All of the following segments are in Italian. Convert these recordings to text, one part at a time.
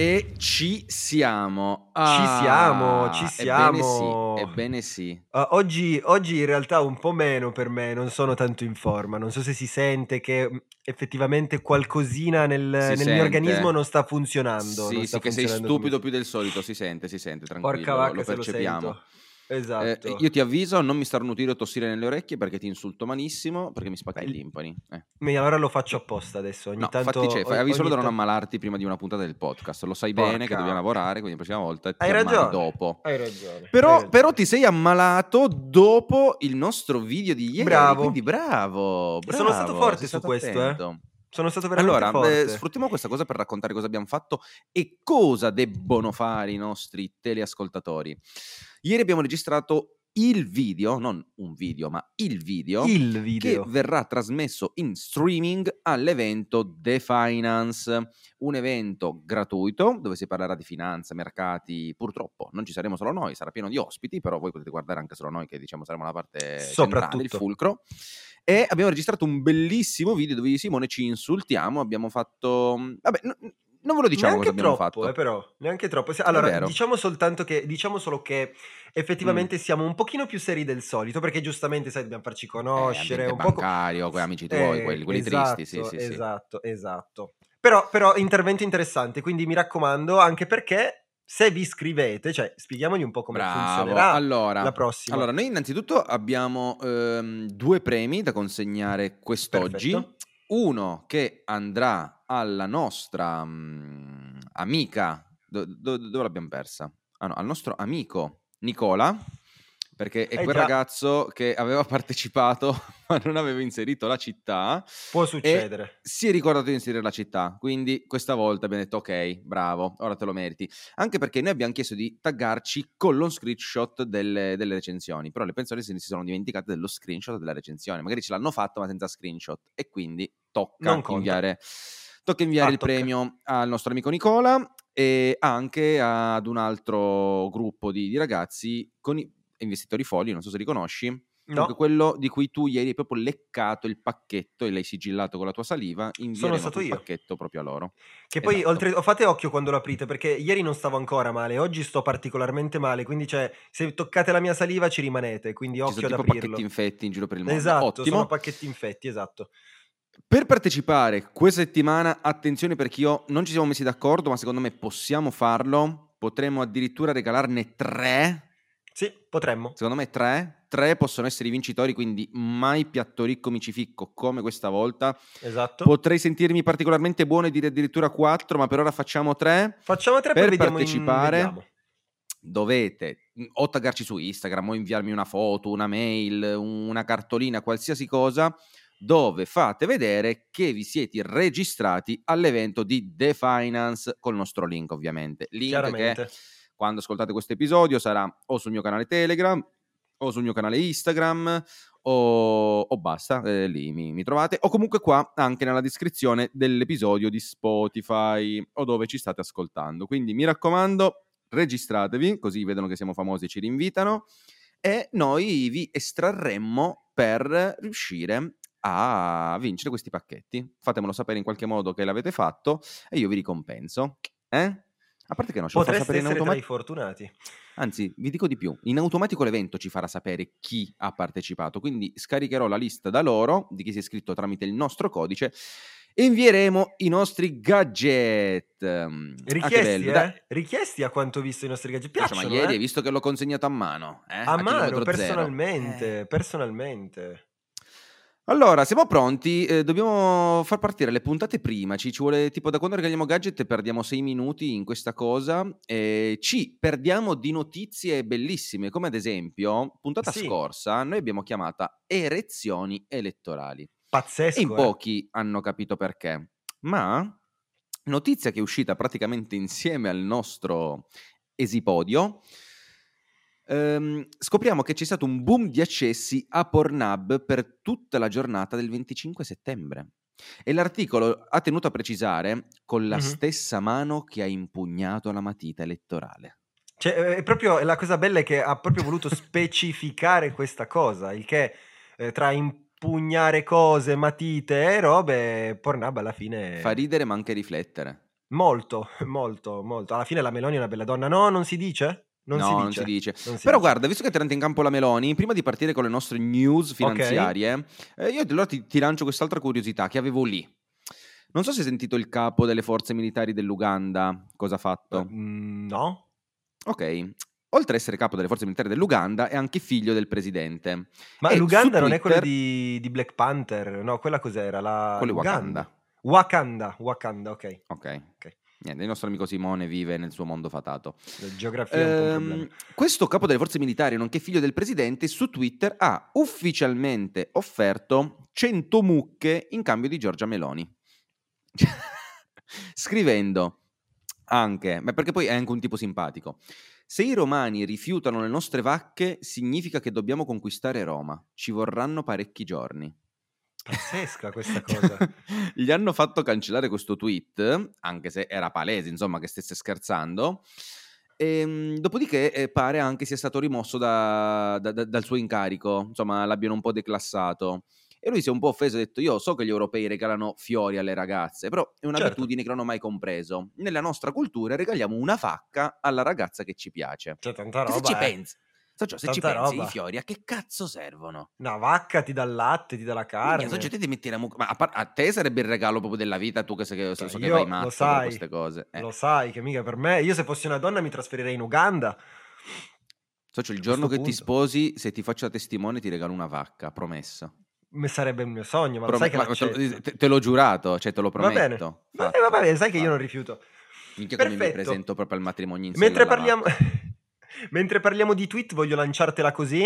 E ci siamo. Ci siamo, Ah, ci ebbene sì, siamo. ebbene sì. Uh, oggi, oggi in realtà un po' meno per me, non sono tanto in forma, non so se si sente che mh, effettivamente qualcosina nel, nel mio organismo non sta funzionando. Sì, non sì, sta che sei funzionando stupido più del solito, si sente, si sente, tranquillo, Porca vacca lo se lo Eh, Esatto. io ti avviso non mi starnutire o tossire nelle orecchie perché ti insulto malissimo, perché mi spacchi Beh, i timpani. Eh. Mi- allora lo faccio apposta adesso, ogni No, tanto... fatti c'è, fai- ogni avevi solo da non ammalarti prima di una puntata del podcast. Lo sai bene che Porca dobbiamo lavorare, quindi la prossima volta Hai ragione, dopo. hai ragione. hai Però, ragione. però ti sei ammalato dopo il nostro video di ieri, Bravo. quindi bravo, bravo. Sono stato forte su questo, eh. Sono stato veramente Allora, forte. eh, sfruttiamo questa cosa per raccontare cosa abbiamo fatto e cosa debbono fare i nostri teleascoltatori. Ieri abbiamo registrato il video, non un video, ma il video, Il che video. verrà trasmesso in streaming all'evento The Finance, un evento gratuito dove si parlerà di finanza, mercati. Purtroppo non ci saremo solo noi, sarà pieno di ospiti, però voi potete guardare anche solo noi che diciamo saremo la parte centrale, il Soprattutto. E abbiamo registrato un bellissimo video dove io e Simone ci insultiamo, abbiamo fatto... Vabbè, n- non ve lo diciamo cosa neanche abbiamo troppo, fatto. eh, però, neanche troppo. Allora, diciamo soltanto che, diciamo solo che effettivamente Mm. siamo un pochino più seri del solito, perché giustamente, sai, dobbiamo farci Eh, conoscere ambiente un po'. bancario, con amici tuoi, Eh, quelli, quelli esatto, tristi, sì, sì, sì. esatto, esatto. Però, però, intervento interessante, quindi mi raccomando, anche perché se vi iscrivete, cioè, spieghiamogli un po' come Bravo. funzionerà Allora, la prossima. allora, noi innanzitutto abbiamo ehm, due premi da consegnare quest'oggi. Perfetto. Uno che andrà alla nostra mm, amica, do- do- dove l'abbiamo persa? Ah no, al nostro amico Nicola, perché è Eh quel già. ragazzo che aveva partecipato ma non aveva inserito la città Può succedere. si è ricordato di inserire la città, quindi questa volta abbiamo detto ok, bravo, ora te lo meriti. Anche perché noi abbiamo chiesto di taggarci con lo screenshot delle, delle recensioni, però le persone si sono dimenticate dello screenshot della recensione, magari ce l'hanno fatto ma senza screenshot e quindi tocca inviare, tocca inviare Ah, il tocca. premio al nostro amico Nicola e anche ad un altro gruppo di, di ragazzi con i investitori folli, non so se li conosci. No, quello di cui tu ieri hai proprio leccato il pacchetto e l'hai sigillato con la tua saliva, invieremo stato quel io. pacchetto proprio a loro. che poi Esatto. oltre, fate occhio quando lo aprite, perché ieri non stavo ancora male, oggi sto particolarmente male, quindi cioè, se toccate la mia saliva ci rimanete, quindi Ci occhio sono ad aprirlo. pacchetti infetti in giro per il mondo. Esatto, Ottimo. sono pacchetti infetti, esatto. Per partecipare questa settimana, attenzione perché io non ci siamo messi d'accordo, ma secondo me possiamo farlo. Potremmo addirittura regalarne tre. Sì, potremmo. Secondo me tre. Tre possono essere i vincitori, quindi mai piatto ricco mi ci ficco come questa volta. Esatto. Potrei sentirmi particolarmente buono e dire addirittura quattro, ma per ora facciamo tre. Facciamo tre, Per in- partecipare vediamo. dovete o taggarci su Instagram o inviarmi una foto, una mail, una cartolina, qualsiasi cosa, dove fate vedere che vi siete registrati all'evento di The Finance col nostro link ovviamente. Link che Chiaramente. Quando ascoltate questo episodio sarà o sul mio canale Telegram o sul mio canale Instagram o, o basta, eh, lì mi, mi trovate, o comunque qua anche nella descrizione dell'episodio di Spotify o dove ci state ascoltando. Quindi mi raccomando, registratevi, così vedono che siamo famosi e ci rinvitano e noi vi estrarremmo per riuscire a vincere questi pacchetti. Fatemelo sapere in qualche modo che l'avete fatto e io vi ricompenso. Eh? A parte che no, ce lo fa Potreste sapere in automatico. fortunati. Anzi, vi dico di più, in automatico l'evento ci farà sapere chi ha partecipato, quindi scaricherò la lista da loro, di chi si è iscritto tramite il nostro codice, e invieremo i nostri gadget. Ah, che Richiesti, bello, dai. eh? Richiesti a quanto ho visto i nostri gadget. Insomma, Piacciono, ieri eh? hai visto che l'ho consegnato a mano, eh? A mano, chilometro zero. personalmente, Eh. personalmente. Allora, siamo pronti, eh, dobbiamo far partire le puntate prima, ci, ci vuole tipo da quando regaliamo gadget perdiamo sei minuti in questa cosa, e ci perdiamo di notizie bellissime, come ad esempio, puntata Sì. scorsa, noi abbiamo chiamata erezioni elettorali Pazzesco, e in eh? pochi hanno capito perché, ma notizia che è uscita praticamente insieme al nostro esipodio, ehm, scopriamo che c'è stato un boom di accessi a Pornhub per tutta la giornata del 25 settembre. E l'articolo ha tenuto a precisare con la Mhm. stessa mano che ha impugnato la matita elettorale. Cioè, eh, è proprio la cosa bella è che ha proprio voluto specificare questa cosa, il che eh, tra impugnare cose, matite e robe, Pornhub alla fine... Fa ridere ma anche riflettere. Molto, molto, molto. Alla fine la Meloni è una bella donna. No, non si dice? Non no, si non si dice. Non si Però dice. guarda, visto che è entrata in campo la Meloni, prima di partire con le nostre news finanziarie, eh, io allora ti, ti lancio quest'altra curiosità che avevo lì. Non so se hai sentito il capo delle forze militari dell'Uganda, cosa ha fatto. Mm, no? Ok, oltre ad essere capo delle forze militari dell'Uganda, è anche figlio del presidente. Ma E l'Uganda non è Twitter- di, di Black Panther? No, quella cos'era? La... L'Uganda. Wakanda. Wakanda, Wakanda, ok. Ok. Ok. Niente, il nostro amico Simone vive nel suo mondo fatato. La geografia è un Ehm, questo capo delle forze militari, nonché figlio del presidente, su Twitter ha ufficialmente offerto 100 mucche in cambio di Giorgia Meloni. Scrivendo anche, ma perché poi è anche un tipo simpatico. Se i romani rifiutano le nostre vacche, significa che dobbiamo conquistare Roma. Ci vorranno parecchi giorni. Pazzesca questa cosa. Gli hanno fatto cancellare questo tweet, anche se era palese, insomma, che stesse scherzando. Ehm, dopodiché eh, pare anche sia stato rimosso da- da- da- dal suo incarico, insomma, l'abbiano un po' declassato. E lui si è un po' offeso e ha detto: Io so che gli europei regalano fiori alle ragazze, però è un'abitudine che non ho mai compreso. Nella nostra cultura regaliamo una vacca alla ragazza che ci piace. C'è tanta E se roba, ci eh. pensi, Socio, se ci pensi, roba. i fiori a che cazzo servono? Una vacca ti dà il latte, ti dà la carne. Minchia, socio, te ti metti la mucca- Ma a, par- a te sarebbe il regalo proprio della vita, tu che, sai che so, so che vai lo matto per sai, queste cose. Eh. Lo sai che mica per me, io se fossi una donna mi trasferirei in Uganda. Socio, il giorno che questo ti punto. sposi, se ti faccio da testimone, ti regalo una vacca, promesso. Mi sarebbe il mio sogno, ma lo Prom- sai che ma te, l'accetto. te- te l'ho giurato, cioè te lo Va bene. prometto. Va bene, sai che io non rifiuto. Minchia come mi presento proprio al matrimonio in Mentre parliamo. Mentre parliamo di tweet, voglio lanciartela così.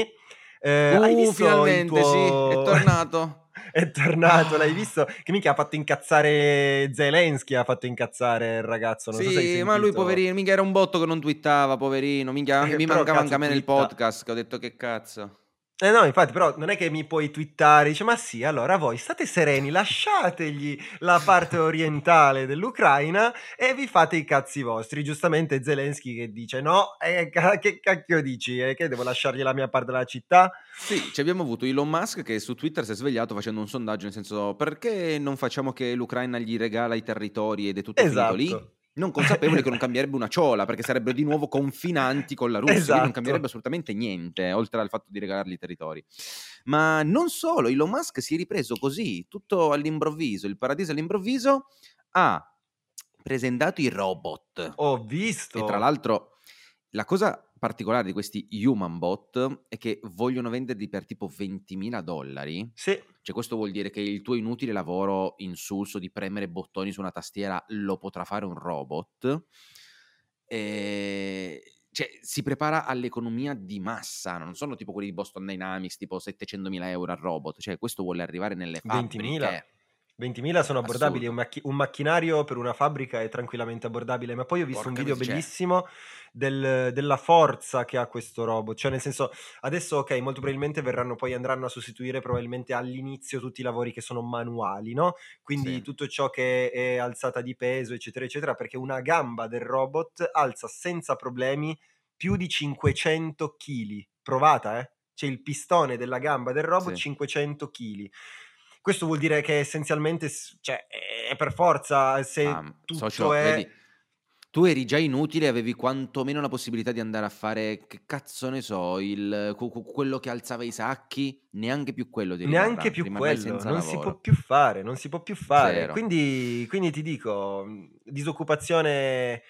Eh, Uh, hai visto finalmente, tuo... sì, è tornato. è tornato, l'hai visto? Che mica ha fatto incazzare Zelensky, ha fatto incazzare il ragazzo. Non so se Sì, ma lui poverino, minchia era un botto che non twittava, poverino, minchia, Eh, mi mancava anche a me nel podcast, che ho detto che cazzo. Eh no, infatti, però non è che mi puoi twittare, dice, ma sì, allora voi state sereni, lasciategli la parte orientale dell'Ucraina e vi fate i cazzi vostri. Giustamente Zelensky che dice, no, eh, che cacchio dici? Eh, che devo lasciargli la mia parte della città? Sì, ci abbiamo avuto Elon Musk che su Twitter si è svegliato facendo un sondaggio, nel senso perché non facciamo che l'Ucraina gli regala i territori ed è tutto Esatto. finito lì? Non consapevole che non cambierebbe una ciola, perché sarebbero di nuovo confinanti con la Russia, quindi non Esatto. cambierebbe assolutamente niente, oltre al fatto di regalargli i territori. Ma non solo, Elon Musk si è ripreso così, tutto all'improvviso, il paradiso all'improvviso, ha presentato i robot. Ho visto. E tra l'altro, la cosa particolare di questi human bot è che vogliono venderli per tipo 20.000 dollari. Sì, Cioè, questo vuol dire che il tuo inutile lavoro insulso di premere bottoni su una tastiera lo potrà fare un robot. E... Cioè, si prepara all'economia di massa, non sono tipo quelli di Boston Dynamics, tipo 700.000 euro al robot. Cioè, questo vuole arrivare nelle 20.000. fabbriche. 20.000 sono abbordabili, un, macchi- un macchinario per una fabbrica è tranquillamente abbordabile, ma poi ho visto Porca un video miseria. bellissimo del- della forza che ha questo robot, cioè nel senso adesso ok, molto probabilmente verranno poi andranno a sostituire probabilmente all'inizio tutti i lavori che sono manuali, no? Quindi Sì. tutto ciò che è alzata di peso, eccetera, eccetera, perché una gamba del robot alza senza problemi più di 500 kg, provata, eh? C'è il pistone della gamba del robot Sì. 500 kg. Questo vuol dire che essenzialmente, cioè, è per forza, se Ah, tutto socio, è... vedi, tu eri già inutile, avevi quantomeno la possibilità di andare a fare, che cazzo ne so, il, quello che alzava i sacchi, neanche più quello ti Neanche più quello, non si può più fare, non si può più fare. Quindi, quindi ti dico, disoccupazione,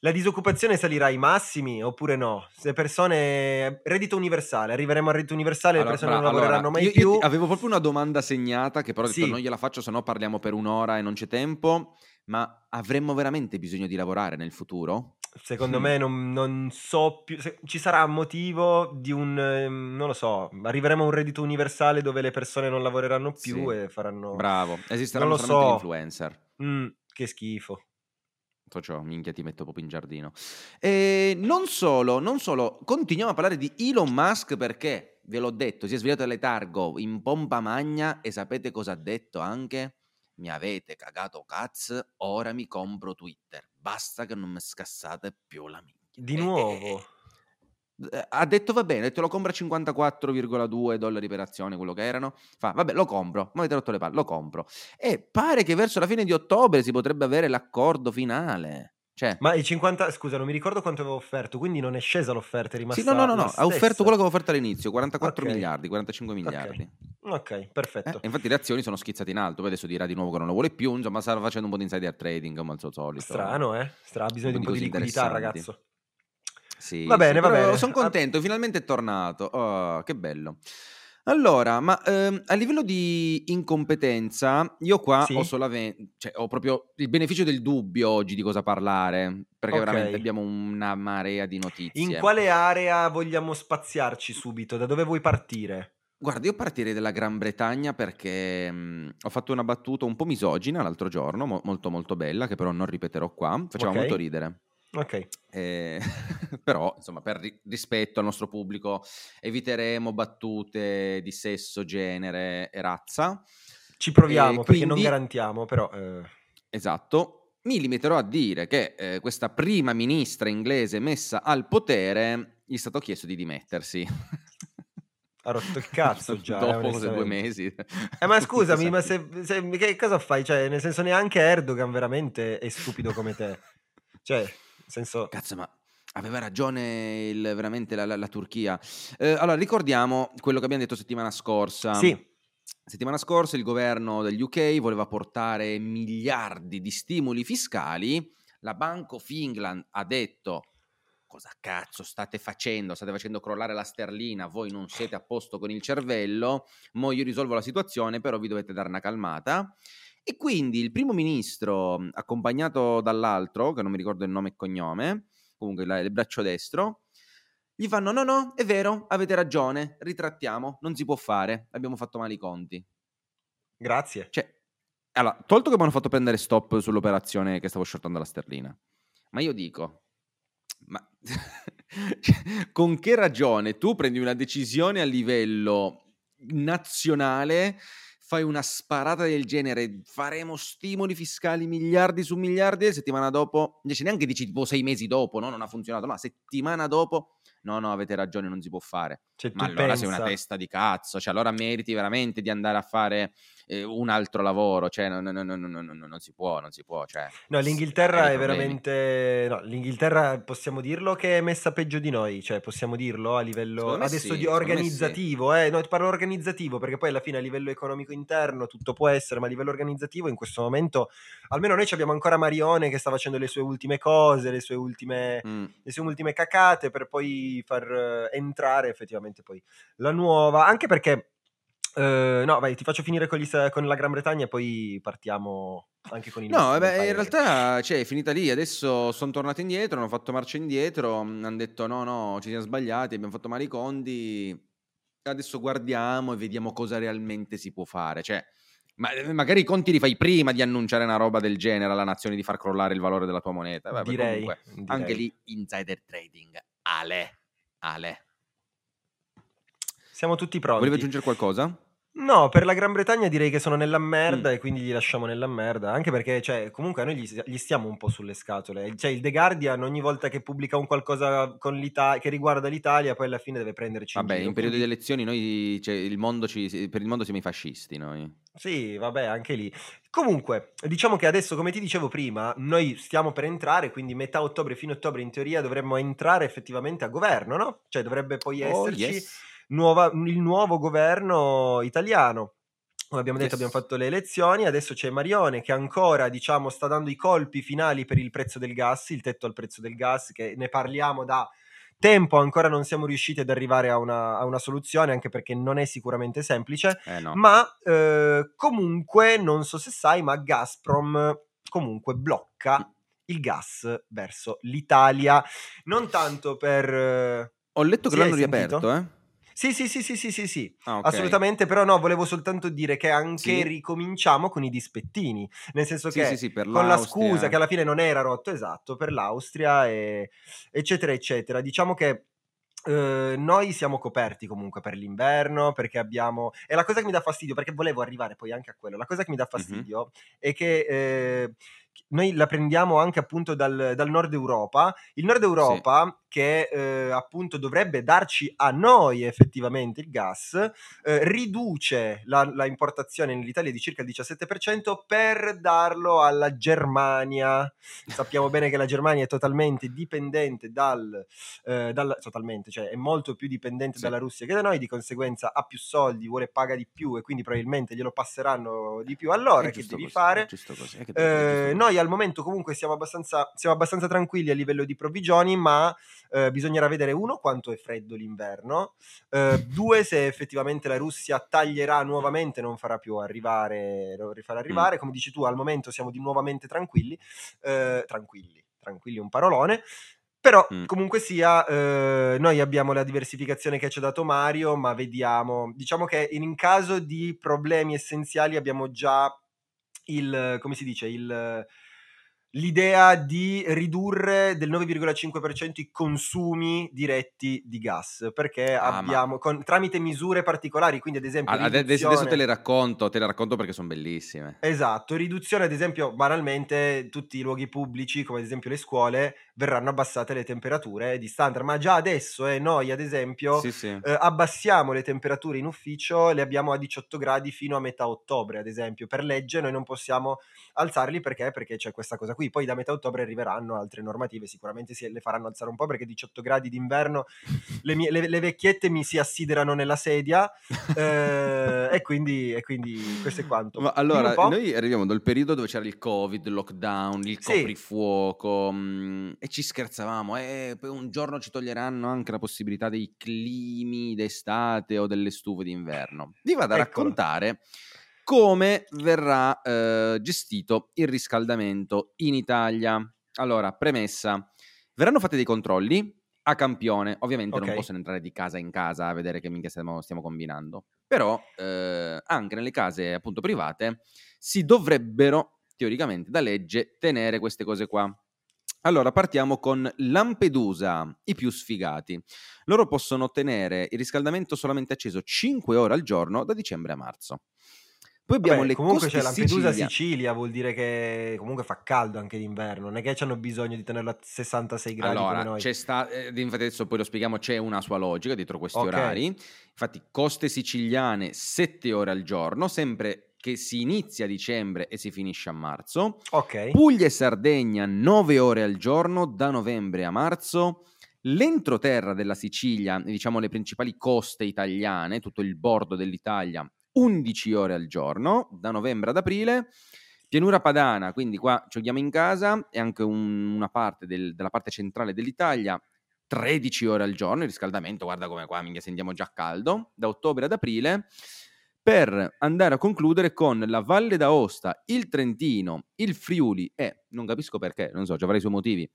la disoccupazione salirà ai massimi oppure no? Se persone, reddito universale, arriveremo al reddito universale, le Allora, persone bra- non lavoreranno allora, mai io, più. io avevo proprio una domanda segnata che però detto Sì. non gliela faccio, se no parliamo per un'ora e non c'è tempo, ma avremmo veramente bisogno di lavorare nel futuro? Secondo Mm. me non, non so più, se- ci sarà motivo di un, ehm, non lo so, arriveremo a un reddito universale dove le persone non lavoreranno più Sì. e faranno... Bravo, esisteranno solamente so. influencer. Mm, che schifo. Ciò, minchia, ti metto proprio in giardino. E non solo, non solo, continuiamo a parlare di Elon Musk perché, ve l'ho detto, si è svegliato dal letargo in pompa magna e sapete cosa ha detto anche? Mi avete cagato cazzo, ora mi compro Twitter. Basta che non mi scassate più la minchia. Di E- nuovo. Eh, ha detto va bene, te lo compro a 54,2 dollari per azione, quello che erano. Fa, vabbè, lo compro. Ma avete rotto le palle, lo compro. E pare che verso la fine di ottobre si potrebbe avere l'accordo finale. Cioè, Ma i 50, scusa, non mi ricordo quanto avevo offerto, quindi non è scesa l'offerta, è rimasta sì, no, no, no, no, ha offerto quello che avevo offerto all'inizio, 44 Ok. miliardi, 45 miliardi. Ok, Eh, perfetto. e infatti le azioni sono schizzate in alto, poi adesso dirà di nuovo che non lo vuole più, insomma stava facendo un po' di insider trading come al suo solito. Strano, eh? Strano, ha bisogno di un po' di liquidità, ragazzo. Sì, Va bene, va bene. Sono contento, finalmente è tornato. Oh, che bello. Allora, ma ehm, a livello di incompetenza, io qua Sì? ho solamente, cioè, ho proprio il beneficio del dubbio oggi di cosa parlare, perché Ok. veramente abbiamo una marea di notizie. In quale area vogliamo spaziarci subito? Da dove vuoi partire? Guarda, io partirei dalla Gran Bretagna perché mh, ho fatto una battuta un po' misogina l'altro giorno, mo- molto molto bella, che però non ripeterò qua, faceva Ok. molto ridere. Ok. Eh, però, insomma, per ri- rispetto al nostro pubblico, eviteremo battute di sesso, genere e razza. Ci proviamo, E perché non quindi- garantiamo, però... eh, Esatto. Mi limiterò a dire che eh, questa prima ministra inglese messa al potere gli è stato chiesto di dimettersi. Ha rotto il cazzo già, eh, Dopo due mesi. Eh, ma scusami, ma se, se- che cosa fai? Cioè, nel senso, neanche Erdogan veramente è stupido come te. Cioè, senso... Cazzo, ma aveva ragione il- veramente la, la- la Turchia. Eh, allora, ricordiamo quello che abbiamo detto settimana scorsa. Sì, Settimana scorsa il governo degli UK voleva portare miliardi di stimoli fiscali. La Bank of England ha detto: Cosa cazzo state facendo? State facendo crollare la sterlina, voi non siete a posto con il cervello. Mo io risolvo la situazione, però vi dovete dare una calmata. E quindi il primo ministro, mh, accompagnato dall'altro, che non mi ricordo il nome e cognome, comunque il braccio destro, gli fanno: No, no, è vero, avete ragione, ritrattiamo, non si può fare, abbiamo fatto male i conti. grazie. Cioè, allora, tolto che mi hanno fatto prendere stop sull'operazione che stavo shortando la sterlina, ma io dico, ma cioè, con che ragione tu prendi una decisione a livello nazionale, fai una sparata del genere, faremo stimoli fiscali miliardi su miliardi e settimana dopo, invece neanche dici tipo sei mesi dopo, no, non ha funzionato, ma settimana dopo, no, no, avete ragione, non si può fare. Cioè, Ma allora pensa... sei una testa di cazzo, cioè allora meriti veramente di andare a fare eh, un altro lavoro, cioè non, non- non- non- si può, non si può. Cioè, No, l'Inghilterra è veramente... No, l'Inghilterra possiamo dirlo che è messa peggio di noi, cioè possiamo dirlo a livello adesso sì, di me sì. organizzativo, eh, no, ti parlo organizzativo perché poi alla fine a livello economico interno tutto può essere, ma a livello organizzativo in questo momento almeno noi abbiamo ancora Marione che sta facendo le sue ultime cose, le sue ultime, Mm. le sue ultime cacate per poi far eh, entrare effettivamente poi la nuova, anche perché eh, no, vai, ti faccio finire con, gli con la Gran Bretagna e poi partiamo anche con il No, vabbè, in realtà cioè, è finita lì, adesso sono tornati indietro, hanno fatto marcia indietro, hanno detto no, no, ci siamo sbagliati, abbiamo fatto male i conti, adesso guardiamo e vediamo cosa realmente si può fare. Cioè, ma, magari i conti li fai prima di annunciare una roba del genere alla nazione di far crollare il valore della tua moneta. Vabbè, direi, comunque, direi. anche lì insider trading. Ale, ale. Siamo tutti pronti. Volevi aggiungere qualcosa? No, per la Gran Bretagna direi che sono nella Mm. merda e quindi li lasciamo nella merda, anche perché cioè, comunque noi gli, gli stiamo un po' sulle scatole. Cioè, il The Guardian ogni volta che pubblica un qualcosa che riguarda l'Italia, poi alla fine deve prenderci Vabbè, in in periodo di elezioni noi, cioè, il mondo ci, per il mondo siamo i fascisti noi. sì, vabbè, anche lì. Comunque, diciamo che adesso, come ti dicevo prima, noi stiamo per entrare, quindi metà ottobre, fine ottobre, in teoria dovremmo entrare effettivamente a governo, no? Cioè, dovrebbe poi Oh, esserci yes. Nuova- il nuovo governo italiano. Come abbiamo detto, Yes. abbiamo fatto le elezioni, adesso c'è Marione che ancora, diciamo, sta dando i colpi finali per il prezzo del gas, il tetto al prezzo del gas, che ne parliamo da tempo, ancora non siamo riusciti ad arrivare a una, a una soluzione, anche perché non è sicuramente semplice, Eh no. ma eh, comunque, non so se sai, ma Gazprom comunque blocca il gas verso l'Italia, non tanto per... eh, Ho letto che l'hanno riaperto, eh? Sì, sì, sì, sì, sì, sì, sì. Ah, ok. Assolutamente, però no, volevo soltanto dire che anche Sì. ricominciamo con i dispettini, nel senso Sì, che sì, con la scusa che alla fine non era rotto, esatto, per l'Austria, e, eccetera, eccetera. Diciamo che eh, noi siamo coperti comunque per l'inverno, perché abbiamo... E la cosa che mi dà fastidio, perché volevo arrivare poi anche a quello, la cosa che mi dà fastidio è che... eh, noi la prendiamo anche appunto dal, dal nord Europa. Il nord Europa, che eh, appunto dovrebbe darci a noi effettivamente il gas, eh, riduce la, la, importazione nell'Italia di circa il 17% per darlo alla Germania. Sappiamo bene che la Germania è totalmente dipendente dal, eh, dal totalmente, cioè è molto più dipendente sì. dalla Russia che da noi, di conseguenza ha più soldi, vuole paga di più e quindi probabilmente glielo passeranno di più. Allora, che devi così, fare? Così, eh, noi al momento comunque siamo abbastanza, siamo abbastanza tranquilli a livello di provvigioni, ma eh, bisognerà vedere uno quanto è freddo l'inverno, eh, due se effettivamente la Russia taglierà nuovamente, non farà più arrivare, non rifarà arrivare, mm. come dici tu al momento siamo di nuovamente tranquilli, eh, tranquilli, tranquilli un parolone, però mm. comunque sia, eh, noi abbiamo la diversificazione che ci ha dato Mario, ma vediamo, diciamo che in caso di problemi essenziali abbiamo già il, come si dice, il l'idea di ridurre del 9,5% i consumi diretti di gas, perché ah, abbiamo, ma... con, tramite misure particolari, quindi ad esempio... Ah, riduzione... Adesso te le racconto, te le racconto perché sono bellissime. Esatto, riduzione ad esempio, banalmente, tutti i luoghi pubblici, come ad esempio le scuole, verranno abbassate le temperature di standard, ma già adesso eh, noi ad esempio sì, sì. Eh, abbassiamo le temperature in ufficio, le abbiamo a 18 gradi fino a metà ottobre, ad esempio, per legge noi non possiamo alzarli perché? Perché c'è questa cosa qui. Poi da metà ottobre arriveranno altre normative, sicuramente si, le faranno alzare un po' perché 18 gradi d'inverno le, mie, le, le vecchiette mi si assiderano nella sedia eh, e, quindi, e, quindi, questo è quanto. Ma allora, noi arriviamo dal periodo dove c'era il covid, il lockdown, il sì. coprifuoco mh, mm, e ci scherzavamo, e poi un giorno ci toglieranno anche la possibilità dei climi d'estate o delle stufe d'inverno. Vi vado a Eccolo. raccontare come verrà eh, gestito il riscaldamento in Italia. Allora, premessa, verranno fatti dei controlli a campione, ovviamente okay. non possono entrare di casa in casa a vedere che minchia stiamo, stiamo combinando, però eh, anche nelle case appunto private si dovrebbero teoricamente da legge tenere queste cose qua. Allora, partiamo con Lampedusa, i più sfigati. Loro possono ottenere il riscaldamento solamente acceso 5 ore al giorno da dicembre a marzo. Poi abbiamo Vabbè, le comunque c'è Lampedusa Sicilia. Sicilia, vuol dire che comunque fa caldo anche d'inverno, non è che hanno bisogno di tenerlo a 66 gradi allora, come noi. C'è sta, eh, infatti adesso poi lo spieghiamo, c'è una sua logica dietro questi okay. orari. Infatti coste siciliane 7 ore al giorno, sempre che si inizia a dicembre e si finisce a marzo. Ok. Puglia e Sardegna 9 ore al giorno da novembre a marzo. L'entroterra della Sicilia, diciamo le principali coste italiane, tutto il bordo dell'Italia, 11 ore al giorno, da novembre ad aprile. Pianura padana, quindi qua giochiamo in casa e anche un, una parte del, della parte centrale dell'Italia, 13 ore al giorno, il riscaldamento, guarda come qua, minchia, sentiamo già caldo, da ottobre ad aprile, per andare a concludere con la Valle d'Aosta, il Trentino, il Friuli e, non capisco perché, non so, ci avrà i suoi motivi,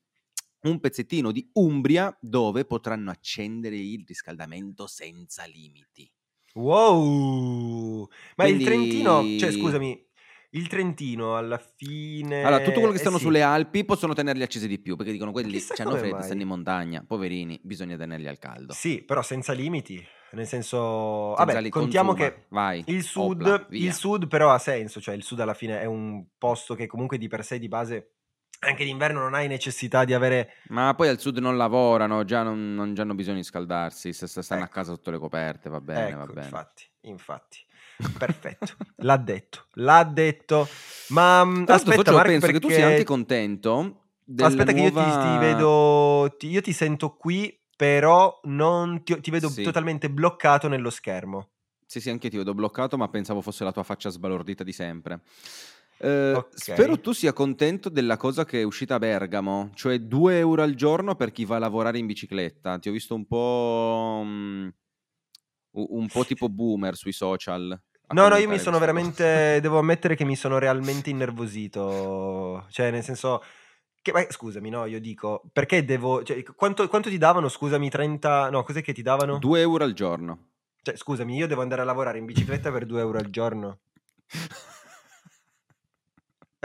un pezzettino di Umbria dove potranno accendere il riscaldamento senza limiti. Wow! Ma il Trentino, cioè scusami, il Trentino alla fine... Allora, tutto quello che stanno eh sì. sulle Alpi possono tenerli accesi di più, perché dicono quelli hanno freddo, mai. stanno in montagna, poverini, bisogna tenerli al caldo. Sì, però senza limiti. Nel senso, Senza vabbè, li contiamo consuma. che Vai, il sud, opla, il sud però ha senso, cioè il sud alla fine è un posto che comunque di per sé di base anche d'inverno non hai necessità di avere Ma poi al sud non lavorano, già non, non già hanno bisogno di scaldarsi, s- s- stanno a Ecco. casa sotto le coperte, va bene, va Ecco, bene. infatti, infatti. Perfetto. L'ha detto, l'ha detto. Ma mm, l'altro, aspetta, Mark, penso che tu sia anche perché contento aspetta che io ti, ti nuova... vedo, ti- io ti sento qui, però non ti, ti vedo Sì, totalmente bloccato nello schermo. sì, sì, anche io ti vedo bloccato, ma pensavo fosse la tua faccia sbalordita di sempre. Eh, spero Ok. tu sia contento della cosa che è uscita a Bergamo, cioè 2 euro al giorno per chi va a lavorare in bicicletta. Ti ho visto un po', mm, u- un po' tipo boomer sui social No, no, io mi sono veramente, devo ammettere che mi sono realmente innervosito. Cioè, nel senso, che, ma scusami, no, io dico, perché devo, cioè, quanto, quanto ti davano? Scusami, 30, no, cos'è che ti davano? 2 euro al giorno. Cioè, scusami, io devo andare a lavorare in bicicletta per 2 euro al giorno.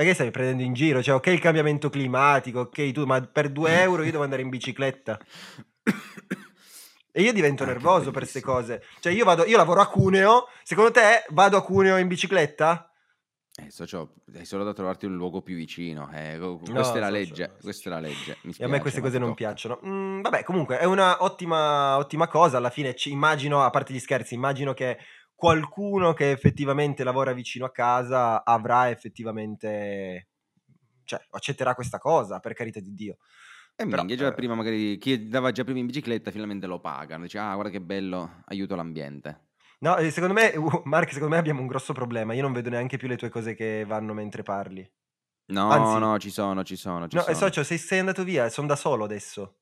Che stai prendendo in giro? Cioè, ok il cambiamento climatico, ok tu, ma per 2 euro io devo andare in bicicletta. E io divento Ah, nervoso per queste cose. Cioè, io vado, io lavoro a Cuneo, secondo te vado a Cuneo in bicicletta? Eh, socio, hai solo da trovarti un luogo più vicino. Eh, questa No, è la socio, legge. Questa è la legge. Mi E a me spiace, queste cose non tocca. piacciono. Mm, vabbè, comunque è una ottima, ottima cosa. Alla fine ci immagino, a parte gli scherzi, immagino che qualcuno che effettivamente lavora vicino a casa avrà effettivamente, cioè, accetterà questa cosa, per carità di Dio. E Però, minchia, già eh, prima magari chi andava già prima in bicicletta finalmente lo pagano. Dice, ah, guarda che bello, aiuto l'ambiente. no, secondo me, uh, Mark, secondo me abbiamo un grosso problema. Io non vedo neanche più le tue cose che vanno mentre parli. No, Anzi, no, ci sono, ci sono, ci no, sono. socio, sei, sei andato via, sono da solo adesso.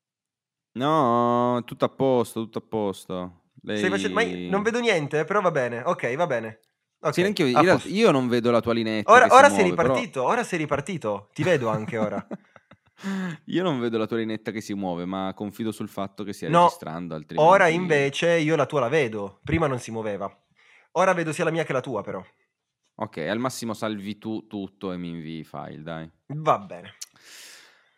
No, tutto a posto, tutto a posto. Stai facendo... Ma io non Lei... vedo niente, però va bene. Ok, va bene. Sì, Ok, neanche io, in a realtà, posto. io non vedo la tua linetta Ora, si ora sei muove, però... ripartito, ora sei ripartito. Ti vedo anche ora. Io non vedo la tua linetta che si muove, ma confido sul fatto che stia No, registrando, altrimenti... ora invece io la tua la vedo. Prima non si muoveva. Ora vedo sia la mia che la tua, però. Ok, al massimo salvi tu tutto e mi invii i file, dai. Va bene.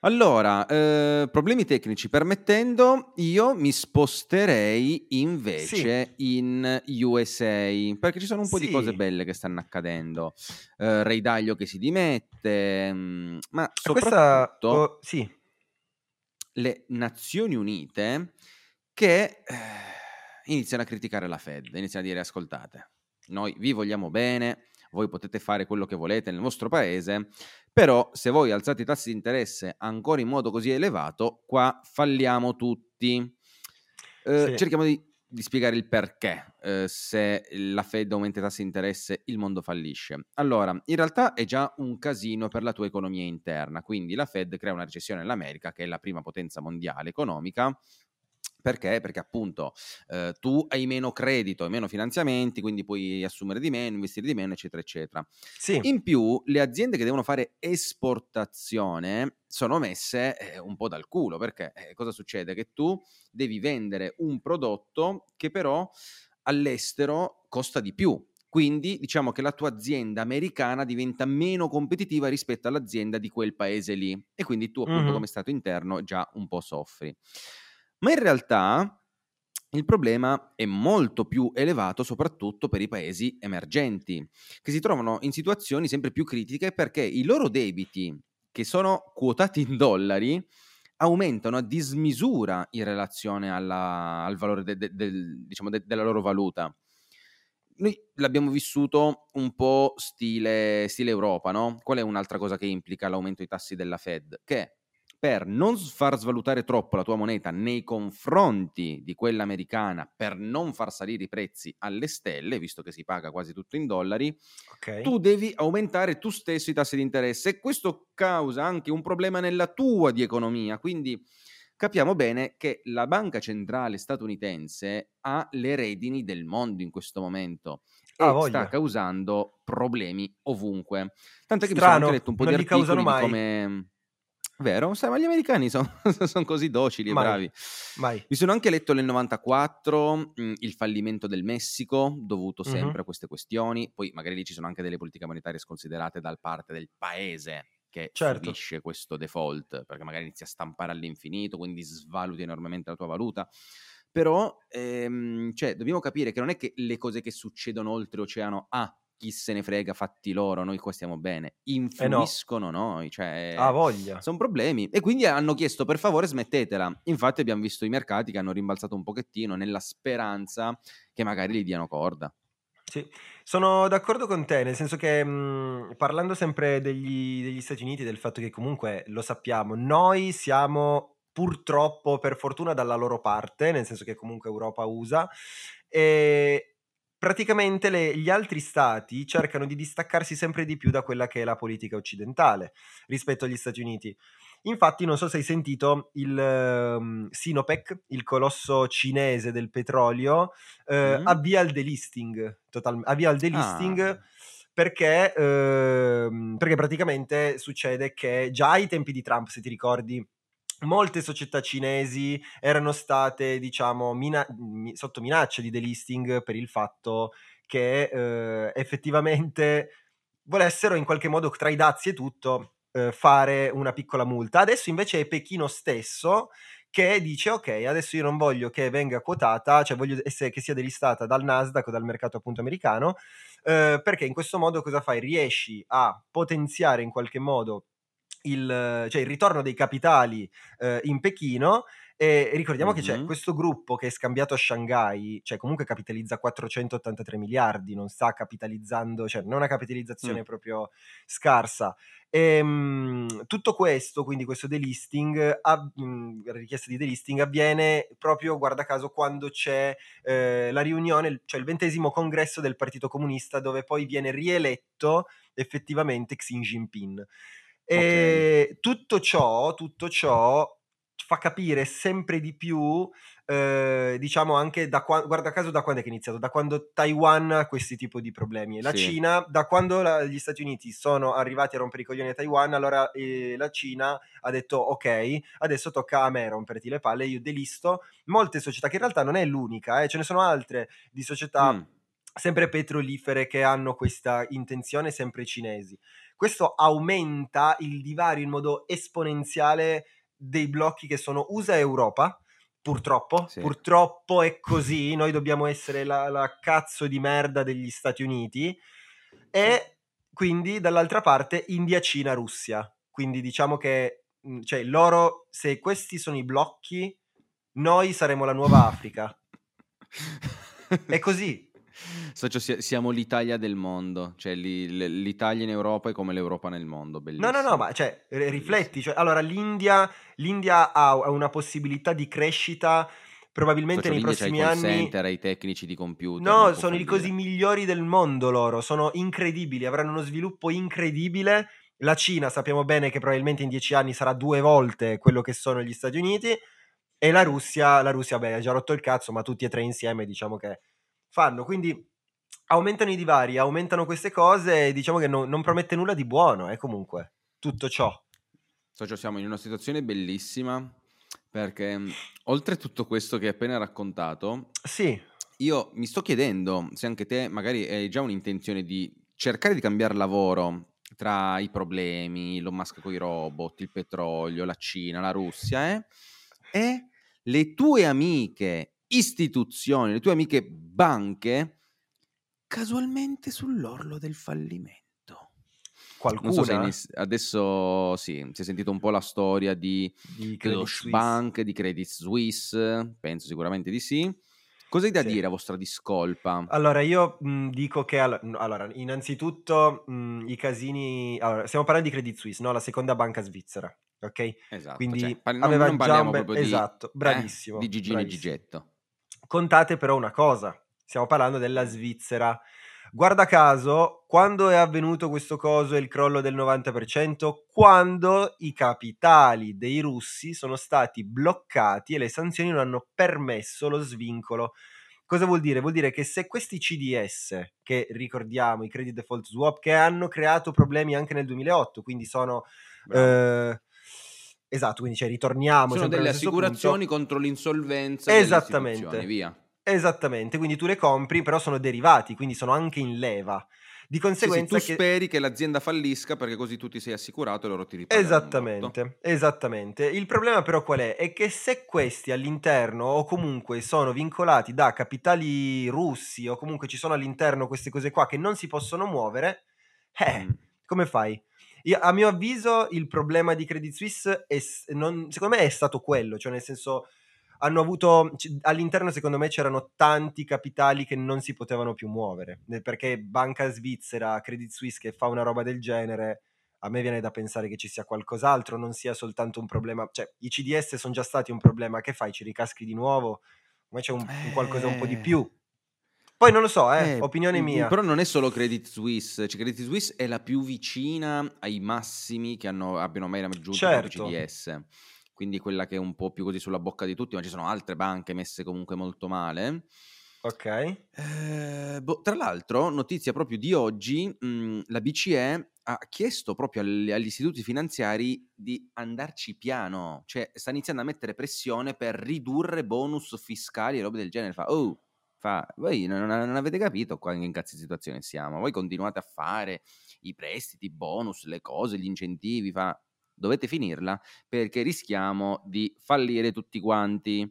Allora, eh, problemi tecnici permettendo, io mi sposterei Sì, invece in USA, perché ci sono un po' di cose sì. belle che stanno accadendo. Eh, Ray Dalio che si dimette, mm, ma E questa... soprattutto oh, sì. le Nazioni Unite che eh, iniziano a criticare la Fed, iniziano a dire ascoltate, noi vi vogliamo bene, voi potete fare quello che volete nel vostro paese, però se voi alzate i tassi di interesse ancora in modo così elevato, qua falliamo tutti. Eh, Sì. cerchiamo di, di spiegare il perché eh, se la Fed aumenta i tassi di interesse il mondo fallisce. Allora, in realtà è già un casino per la tua economia interna, quindi la Fed crea una recessione nell'America, che è la prima potenza mondiale economica, perché? Perché appunto eh, tu hai meno credito, hai meno finanziamenti, quindi puoi assumere di meno, investire di meno, eccetera, eccetera. Sì. In più, le aziende che devono fare esportazione sono messe eh, un po' dal culo, perché eh, cosa succede? Che tu devi vendere un prodotto che però all'estero costa di più. Quindi diciamo che la tua azienda americana diventa meno competitiva rispetto all'azienda di quel paese lì. E quindi tu appunto Mhm. come stato interno già un po' soffri. Ma in realtà il problema è molto più elevato soprattutto per i paesi emergenti, che si trovano in situazioni sempre più critiche perché i loro debiti, che sono quotati in dollari, aumentano a dismisura in relazione alla- al valore de- de- diciamo, de- della loro valuta. Noi l'abbiamo vissuto un po' stile, stile Europa, no? Qual è un'altra cosa che implica l'aumento dei tassi della Fed? Che per non far svalutare troppo la tua moneta nei confronti di quella americana, per non far salire i prezzi alle stelle, visto che si paga quasi tutto in dollari, Ok. tu devi aumentare tu stesso i tassi di interesse e questo causa anche un problema nella tua di economia. Quindi capiamo bene che la banca centrale statunitense ha le redini del mondo in questo momento Ah, e sta voglia. causando problemi ovunque. Tant'è che mi sono anche letto un po' non di causano articoli di come... Vero? Sai, ma gli americani sono, sono così docili e Mai. bravi. Mai. Mi sono anche letto nel 94 mh, il fallimento del Messico, dovuto sempre a queste questioni. Poi magari lì ci sono anche delle politiche monetarie sconsiderate dal parte del paese che Certo. subisce questo default, perché magari inizia a stampare all'infinito, quindi svaluti enormemente la tua valuta. Però, ehm, cioè, dobbiamo capire che non è che le cose che succedono oltreoceano, ah, chi se ne frega, fatti loro, noi qua stiamo bene, Eh no. influiscono noi, cioè Ah, voglia. sono problemi. E quindi hanno chiesto per favore smettetela. Infatti abbiamo visto i mercati che hanno rimbalzato un pochettino nella speranza che magari gli diano corda. Sì, sono d'accordo con te, nel senso che mh, parlando sempre degli, degli Stati Uniti, del fatto che comunque lo sappiamo, noi siamo purtroppo, per fortuna, dalla loro parte, nel senso che comunque Europa usa, e praticamente le- gli altri stati cercano di distaccarsi sempre di più da quella che è la politica occidentale rispetto agli Stati Uniti. Infatti, non so se hai sentito il ehm, Sinopec, il colosso cinese del petrolio, eh, Mm? avvia il delisting, total- avvia il delisting Ah, perché, ehm, perché praticamente succede che già ai tempi di Trump, se ti ricordi, molte società cinesi erano state, diciamo, mina- mi- sotto minaccia di delisting per il fatto che eh, effettivamente volessero in qualche modo tra i dazi e tutto eh, fare una piccola multa. Adesso invece è Pechino stesso che dice ok, adesso io non voglio che venga quotata, cioè voglio essere, che sia delistata dal Nasdaq o dal mercato appunto americano, eh, perché in questo modo cosa fai? Riesci a potenziare in qualche modo il, cioè il ritorno dei capitali eh, in Pechino e ricordiamo che c'è questo gruppo che è scambiato a Shanghai, cioè comunque capitalizza 483 miliardi, non sta capitalizzando, cioè non è una capitalizzazione Mm. proprio scarsa. Ehm, tutto questo, quindi questo delisting, ab- mh, la richiesta di delisting avviene proprio, guarda caso, quando c'è eh, la riunione, cioè il ventesimo congresso del Partito Comunista, dove poi viene rieletto effettivamente Xi Jinping. E tutto ciò, tutto ciò fa capire sempre di più, eh, diciamo anche da quando, guarda caso da quando è che è iniziato, da quando Taiwan ha questi tipi di problemi. La Sì. Cina, da quando la- gli Stati Uniti sono arrivati a rompere i coglioni a Taiwan, allora eh, la Cina ha detto ok, adesso tocca a me romperti le palle, io delisto molte società, che in realtà non è l'unica, eh, ce ne sono altre di società Mm. sempre petrolifere che hanno questa intenzione, sempre cinesi. Questo aumenta il divario in modo esponenziale dei blocchi che sono USA e Europa. Purtroppo, Sì. purtroppo è così. Noi dobbiamo essere la, la cazzo di merda degli Stati Uniti. E quindi dall'altra parte India, Cina, Russia. Quindi diciamo che mh, cioè, loro, se questi sono i blocchi, noi saremo la nuova Africa. È così. Socio, sia- siamo l'Italia del mondo, cioè l'Italia in Europa è come l'Europa nel mondo, No, bellissimo. no, no, ma cioè, rifletti, cioè, allora l'India, l'India ha una possibilità di crescita probabilmente Socio, nei prossimi anni. center, ai tecnici di computer. No, sono i cosi migliori del mondo loro, sono incredibili, avranno uno sviluppo incredibile. La Cina sappiamo bene che probabilmente in dieci anni sarà due volte quello che sono gli Stati Uniti e la Russia, la Russia, beh, ha già rotto il cazzo, ma tutti e tre insieme diciamo che fanno. Quindi aumentano i divari, aumentano queste cose e diciamo che non, non promette nulla di buono, eh, comunque, tutto ciò. Socio, siamo in una situazione bellissima perché mh, oltre a tutto questo che hai appena raccontato, Sì, io mi sto chiedendo se anche te magari hai già un'intenzione di cercare di cambiare lavoro tra i problemi, Elon Musk con i robot, il petrolio, la Cina, la Russia, eh? e le tue amiche istituzioni, le tue amiche banche casualmente sull'orlo del fallimento. qualcuna Non so adesso sì, si è sentito un po' la storia di di Credit. Bank, di Credit Suisse, penso sicuramente di sì. Cosa hai da Sì. dire a vostra discolpa? Allora, io mh, dico che n- allora, innanzitutto mh, i casini. Allora, stiamo parlando di Credit Suisse, no? La seconda banca svizzera, ok? Esatto, Quindi cioè, non, aveva non già parliamo un bel- proprio di, esatto, eh, bravissimo, di Gigino e. Gigetto. Contate però una cosa, stiamo parlando della Svizzera. Guarda caso, quando è avvenuto questo coso e il crollo del 90%? Quando i capitali dei russi sono stati bloccati e le sanzioni non hanno permesso lo svincolo. Cosa vuol dire? Vuol dire che se questi CDS, che ricordiamo, i credit default swap, che hanno creato problemi anche nel 2008, quindi sono... Eh, esatto, quindi cioè, ritorniamo Sono delle assicurazioni punto. contro l'insolvenza Esattamente. via. Esattamente, quindi tu le compri, però sono derivati, quindi sono anche in leva. Di Sì, sì, conseguenza tu che... speri che l'azienda fallisca perché così tu ti sei assicurato e loro ti ripagano. Esattamente, esattamente. Il problema però qual è? È che se questi all'interno o comunque sono vincolati da capitali russi o comunque ci sono all'interno queste cose qua che non si possono muovere, eh, Mm. come fai? Io- a mio avviso il problema di Credit Suisse è, non- secondo me è stato quello, cioè nel senso hanno avuto all'interno secondo me c'erano tanti capitali che non si potevano più muovere, eh, perché banca svizzera, Credit Suisse che fa una roba del genere, a me viene da pensare che ci sia qualcos'altro, non sia soltanto un problema, cioè i CDS sono già stati un problema, che fai? Ci ricaschi di nuovo? Ma c'è un, un qualcosa un po' di Eh. più. Poi non lo so, eh, Eh, opinione mm, mia. Però non è solo Credit Suisse, cioè Credit Suisse è la più vicina ai massimi che hanno- abbiano mai raggiunto Certo. CDS. Quindi quella che è un po' più così sulla bocca di tutti, ma ci sono altre banche messe comunque molto male. Ok. Eh, boh, tra l'altro, notizia proprio di oggi, mh, la BCE ha chiesto proprio agli, agli istituti finanziari di andarci piano, cioè sta iniziando a mettere pressione per ridurre bonus fiscali e robe del genere. Fa, oh, fa, voi non, non avete capito qua in cazzo di situazione siamo, voi continuate a fare i prestiti, i bonus, le cose, gli incentivi, fa, dovete finirla perché rischiamo di fallire tutti quanti.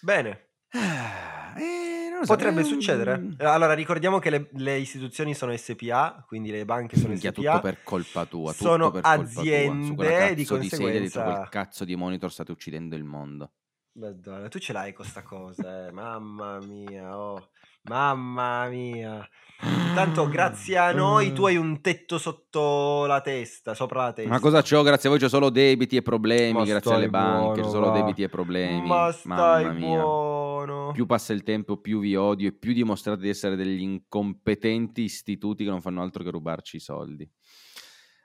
Bene. Ah, eh, so, Potrebbe è un- succedere. Allora, ricordiamo che le, le istituzioni sono SPA, quindi le banche sono Minchia, SPA. tutto per colpa tua, tutto sono colpa tua. Aziende, di cazzo di sedia, di conseguenza- quel cazzo di monitor state uccidendo il mondo. Madonna, tu ce l'hai con sta cosa, eh. Mamma mia, oh. Mamma mia. Intanto, grazie a noi, tu hai un tetto sotto la testa, sopra la testa. Ma cosa c'ho? Grazie a voi c'è solo debiti e problemi, Ma grazie alle banche, buono, solo va. debiti e problemi. Ma stai Mamma mia. buono. Più passa il tempo, più vi odio e più dimostrate di essere degli incompetenti istituti che non fanno altro che rubarci i soldi.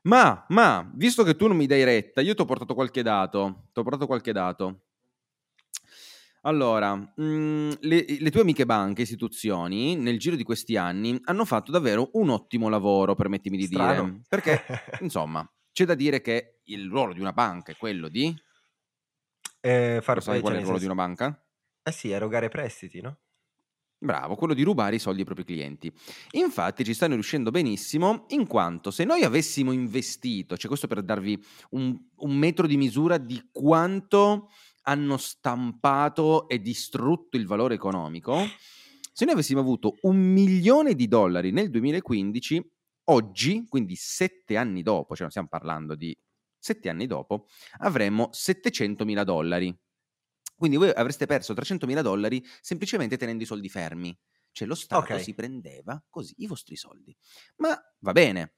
Ma, ma, visto che tu non mi dai retta, io ti ho portato qualche dato. Ti ho portato qualche dato. Allora, mm, le, le tue amiche banche, istituzioni, nel giro di questi anni hanno fatto davvero un ottimo lavoro, permettimi di Strano. dire. Perché, insomma, c'è da dire che il ruolo di una banca è quello di... Eh, far sai eh, qual è cioè, il ruolo di una banca? Eh sì, erogare prestiti, no? Bravo, quello di rubare i soldi ai propri clienti. Infatti ci stanno riuscendo benissimo, in quanto se noi avessimo investito, cioè questo per darvi un, un metro di misura di quanto hanno stampato e distrutto il valore economico, se noi avessimo avuto un milione di dollari nel 2015, oggi, quindi sette anni dopo, cioè non stiamo parlando di sette anni dopo, avremmo 700 mila dollari. Quindi voi avreste perso 300 mila dollari semplicemente tenendo i soldi fermi. Cioè lo Stato Ok. si prendeva così i vostri soldi. Ma va bene.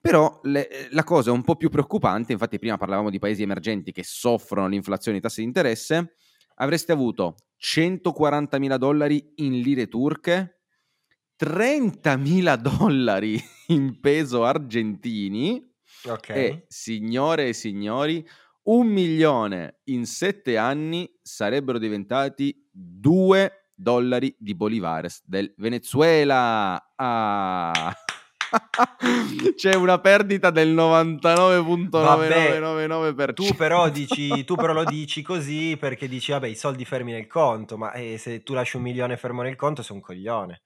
Però le- la cosa un po' più preoccupante, infatti prima parlavamo di paesi emergenti che soffrono l'inflazione e i tassi di interesse, avreste avuto 140 mila dollari in lire turche, 30 mila dollari in peso argentini, Ok. e signore e signori, un milione in sette anni sarebbero diventati due dollari di bolivares del Venezuela. Ah. C'è una perdita del 99.9999%. Tu però, dici, tu però lo dici così perché dici, vabbè, i soldi fermi nel conto, ma eh, se tu lasci un milione fermo nel conto sei un coglione.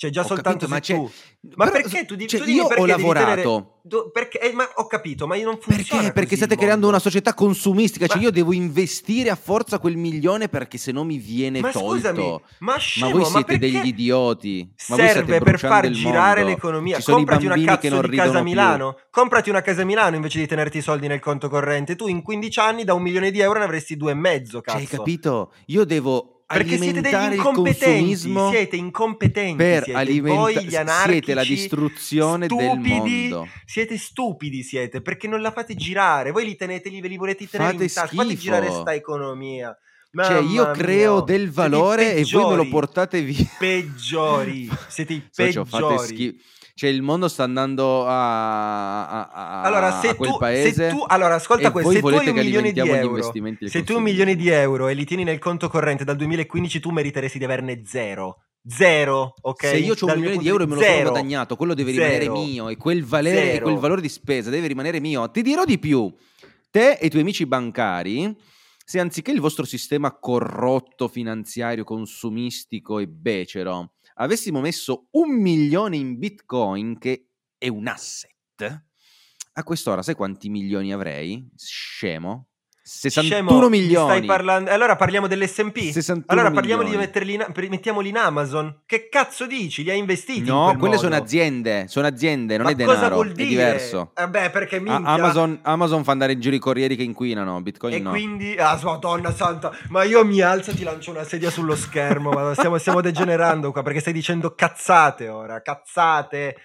Cioè già Ho soltanto capito, ma tu... Ma Però, perché tu, di- cioè, tu io ho devi tenere- lavorato. Do- perché, eh, ma ho capito, ma non funziona Perché? Perché state creando una società consumistica, cioè Ma- io devo investire a forza quel milione perché se no mi viene Ma tolto. scusami, ma Ma scemo, voi siete degli idioti. Ma serve per far girare l'economia. Ci Comprati una cazzo di casa a ridono più. Milano. Comprati una casa a Milano invece di tenerti i soldi nel conto corrente. Tu in 15 anni da un milione di euro ne avresti due e mezzo, Cioè, cazzo. hai capito? Io devo Perché siete degli incompetenti, siete incompetenti, per siete alimentare voi gli anarchici, siete la distruzione del stupidi, mondo. Siete stupidi siete, perché non la fate girare. Voi li tenete lì, ve li volete tenere Fate in tasca. Fate schifo. girare sta economia. Cioè, io Mamma creo mia. del valore e voi me lo peggiori, portate via. Peggiori, siete i Socio, fate peggiori. schifo. Cioè, il mondo sta andando a, a- a- Allora, se a quel tu, paese. se tu, allora, ascolta questo: se tu hai un milione di euro, se tu un milione di euro e li tieni nel conto corrente dal 2015, tu meriteresti di averne zero. Zero, ok? Se io ho un milione di euro e me lo zero. sono guadagnato, quello deve rimanere Zero. mio e quel, valere, e quel valore di spesa deve rimanere mio. Ti dirò di più. Te e i tuoi amici bancari, se anziché il vostro sistema corrotto, finanziario, consumistico e becero, avessimo messo un milione in bitcoin, che è un asset, a quest'ora sai quanti milioni avrei? Scemo? 61 Scemo, mi milioni. Stai parlando... Allora parliamo dell'S&P. 61 Allora parliamo di milioni. metterli in... mettiamoli in Amazon. Che cazzo dici? Li hai investiti? in No, quel quelle sono modo? aziende, sono aziende, non Ma è denaro, cosa vuol è dire? diverso. Eh beh, perché minchia. Amazon, Amazon fa andare in giro i corrieri che inquinano, Bitcoin E no. quindi, ah, madonna santa, ma io mi alzo e ti lancio una sedia sullo schermo. ma stiamo, stiamo degenerando qua perché stai dicendo cazzate ora. Cazzate.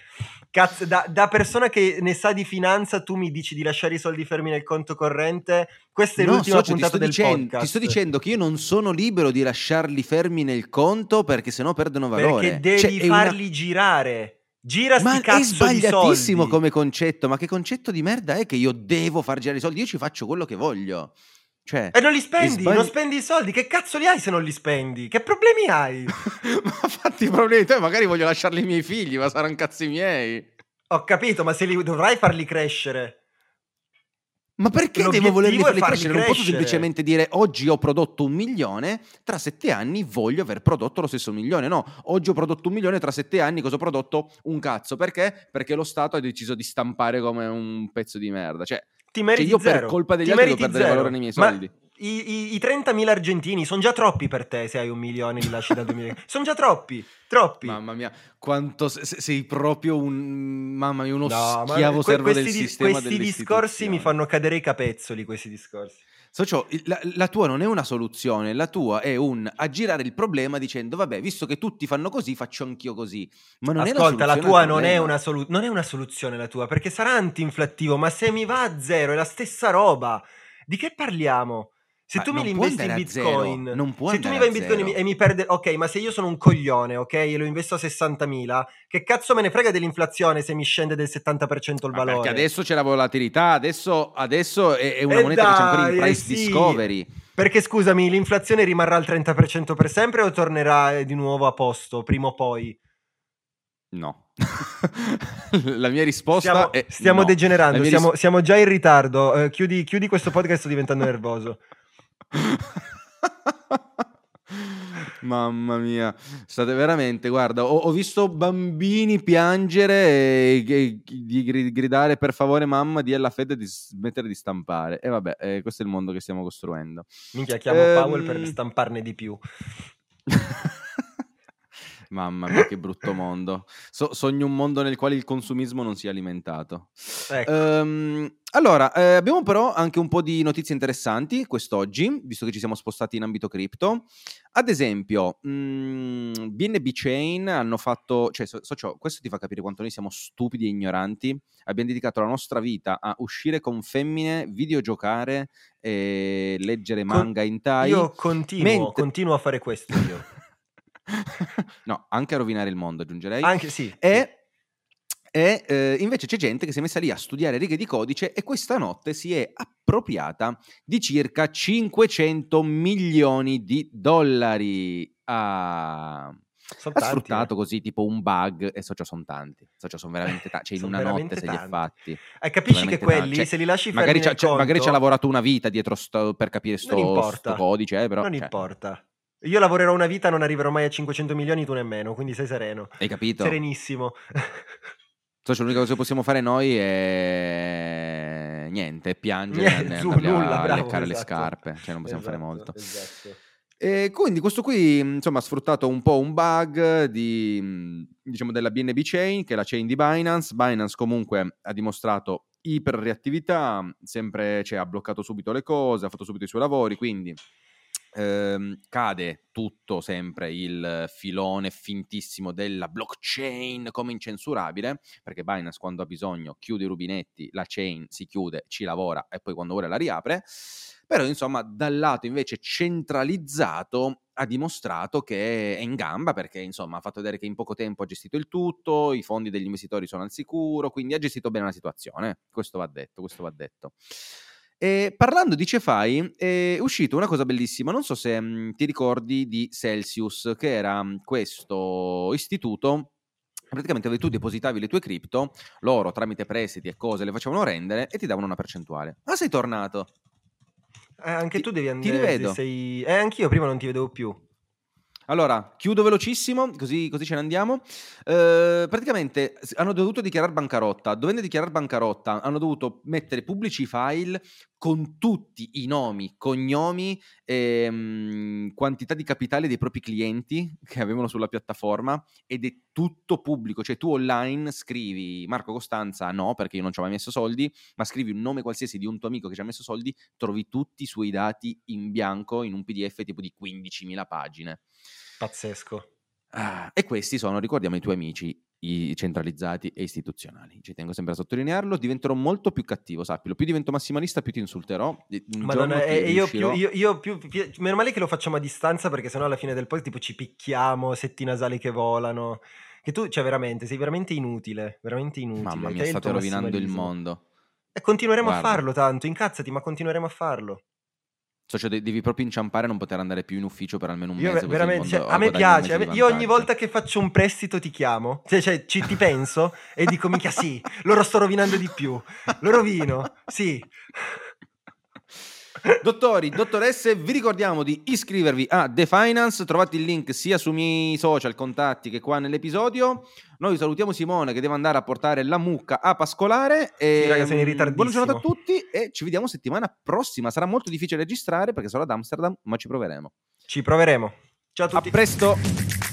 Cazz- da, da persona che ne sa di finanza, tu mi dici di lasciare i soldi fermi nel conto corrente. Questa è No, l'ultima socio, puntata sto, del dicendo, podcast. ti sto dicendo che io non sono libero di lasciarli fermi nel conto perché sennò perdono valore. Perché devi Cioè, è una- farli girare. Gira sti Ma cazzo è sbagliatissimo di soldi. come concetto, ma che concetto di merda è che io devo far girare i soldi? Io ci faccio quello che voglio. Cioè, E non li spendi, sbagli- non spendi i soldi. Che cazzo li hai se non li spendi? Che problemi hai? ma fatti i problemi te, magari voglio lasciarli ai miei figli, ma saranno cazzi miei. Ho capito, ma se li dovrai farli crescere. Ma perché devo L'obiettivo volerli è farli farli crescere? Non posso crescere. semplicemente dire oggi ho prodotto un milione, tra sette anni voglio aver prodotto lo stesso milione. No, oggi ho prodotto un milione, tra sette anni cosa ho prodotto? Un cazzo. Perché? Perché lo Stato ha deciso di stampare come un pezzo di merda. Cioè, Ti meriti io per zero. colpa degli Ti altri devo perdere zero. valore nei miei Ma soldi. I, i, i 30.000 argentini sono già troppi per te se hai un milione li lasci da 2000. sono già troppi, troppi. Mamma mia, quanto sei proprio un mamma mia, uno No, ma schiavo que- servo del questi, di- sistema questi discorsi mi fanno cadere i capezzoli, questi discorsi. Socio, la, la tua non è una soluzione, la tua è un aggirare il problema dicendo vabbè, visto che tutti fanno così, faccio anch'io così. Ma non Ascolta, è la la tua non è, una solu- non è una soluzione la tua, perché sarà anti-inflattivo, ma se mi va a zero è la stessa roba. Di che parliamo? Se tu mi li investi in Bitcoin, non può se tu mi vai in Bitcoin e mi, zero. e mi perde, ok, ma se io sono un coglione, ok, e lo investo a 60.000, che cazzo me ne frega dell'inflazione se mi scende del 70% il Ma valore? perché adesso c'è la volatilità, adesso, adesso è, è una Eh moneta che c'è ancora in dai, eh price sì. discovery. Perché scusami, l'inflazione rimarrà al 30% per sempre o tornerà eh, di nuovo a posto, prima o poi? No. la mia risposta Stiamo, è stiamo no. degenerando, siamo, ris- siamo già in ritardo. Eh, chiudi, chiudi questo podcast, sto diventando nervoso. Mamma mia, state veramente, guarda, ho, ho visto bambini piangere e, e gridare per favore mamma di alla Fed di smettere di stampare. E vabbè, eh, questo è il mondo che stiamo costruendo. Minchia, chiamo Ehm, Powell per stamparne di più. Mamma mia, che brutto mondo. So- sogno un mondo nel quale il consumismo non sia alimentato. Ecco. Ehm, allora, eh, abbiamo però anche un po' di notizie interessanti quest'oggi, visto che ci siamo spostati in ambito cripto. Ad esempio, mh, BNB Chain hanno fatto, cioè, so- socio, questo ti fa capire quanto noi siamo stupidi e ignoranti. Abbiamo dedicato la nostra vita a uscire con femmine, videogiocare, e leggere Con- manga in tai. Io continuo, mentre- continuo a fare questo io. No, anche a rovinare il mondo, aggiungerei. Anche sì. E, e, eh, invece c'è gente che si è messa lì a studiare righe di codice e questa notte si è appropriata di circa 500 milioni di dollari. Ha, Sono ha tanti, sfruttato eh. così tipo un bug e socio sono tanti. Socio sono veramente tanti. Cioè in una notte se li è tanti. fatti. Eh, capisci che quelli, tanti. Cioè, se li lasci Magari, c'ha- magari ci ha lavorato una vita dietro sto- per capire sto, sto codice, eh, però non cioè, importa. Io lavorerò una vita, non arriverò mai a 500 milioni, tu nemmeno, quindi sei sereno. hai capito? Serenissimo. Socio, l'unica cosa che possiamo fare noi è niente, piangere Niente, su, andarli a nulla, bravo, leccare le esatto. scarpe, cioè non possiamo fare Esatto, molto. esatto. E quindi questo qui, insomma, ha sfruttato un po' un bug di, diciamo, della BNB Chain, che è la chain di Binance. Binance comunque ha dimostrato iperreattività, sempre, cioè, ha bloccato subito le cose, ha fatto subito i suoi lavori, quindi ehm, cade tutto sempre il filone fintissimo della blockchain come incensurabile, perché Binance quando ha bisogno chiude i rubinetti, la chain si chiude, ci lavora e poi quando vuole la riapre. Però insomma dal lato invece centralizzato ha dimostrato che è in gamba perché insomma ha fatto vedere che in poco tempo ha gestito il tutto, i fondi degli investitori sono al sicuro, quindi ha gestito bene la situazione. Questo va detto, questo va detto. E parlando di CeFi è uscita una cosa bellissima, non so se mh, ti ricordi di Celsius, che era mh, questo istituto praticamente dove tu depositavi le tue cripto, loro tramite prestiti e cose le facevano rendere e ti davano una percentuale. Ma sei tornato? Eh, anche Ti- tu devi ti andare. rivedo. Sei... Eh, anch'io prima non ti vedevo più. Allora, chiudo velocissimo, così, così ce ne andiamo. Eh, praticamente hanno dovuto dichiarare bancarotta. Dovendo dichiarare bancarotta, hanno dovuto mettere pubblici file con tutti i nomi, cognomi e mm, quantità di capitale dei propri clienti che avevano sulla piattaforma ed è tutto pubblico. Cioè tu online scrivi Marco Costanza, no, perché io non ci ho mai messo soldi, ma scrivi un nome qualsiasi di un tuo amico che ci ha messo soldi, trovi tutti i suoi dati in bianco in un PDF tipo di 15.000 pagine. Pazzesco. Ah, e questi sono, ricordiamo, i tuoi amici centralizzati e istituzionali. Ci tengo sempre a sottolinearlo. Diventerò molto più cattivo, sappilo. Più divento massimalista, più ti insulterò. Madonna, ti e e io più, io, io più, più- Meno male che lo facciamo a distanza perché sennò alla fine del podcast tipo ci picchiamo, setti nasali che volano. Che tu, cioè veramente, sei veramente inutile. Veramente inutile. Mamma mia, state rovinando il mondo. E continueremo Guarda. a farlo tanto, incazzati, ma continueremo a farlo. De- devi proprio inciampare e non poter andare più in ufficio per almeno un Io mese. veramente, cioè, a me piace. a me- io ogni volta che faccio un prestito ti chiamo. Cioè, cioè, ci, ti penso e dico, mica sì, loro sto rovinando di più. Lo rovino, sì. Dottori, dottoresse, vi ricordiamo di iscrivervi a The Finance, trovate il link sia sui miei social contatti che qua nell'episodio. Noi salutiamo Simone che deve andare a portare la mucca a pascolare. E Sì, raga, sono in. Buona giornata a tutti e ci vediamo settimana prossima. Sarà molto difficile registrare perché sarò ad Amsterdam, ma ci proveremo. Ci proveremo. Ciao a A tutti. presto!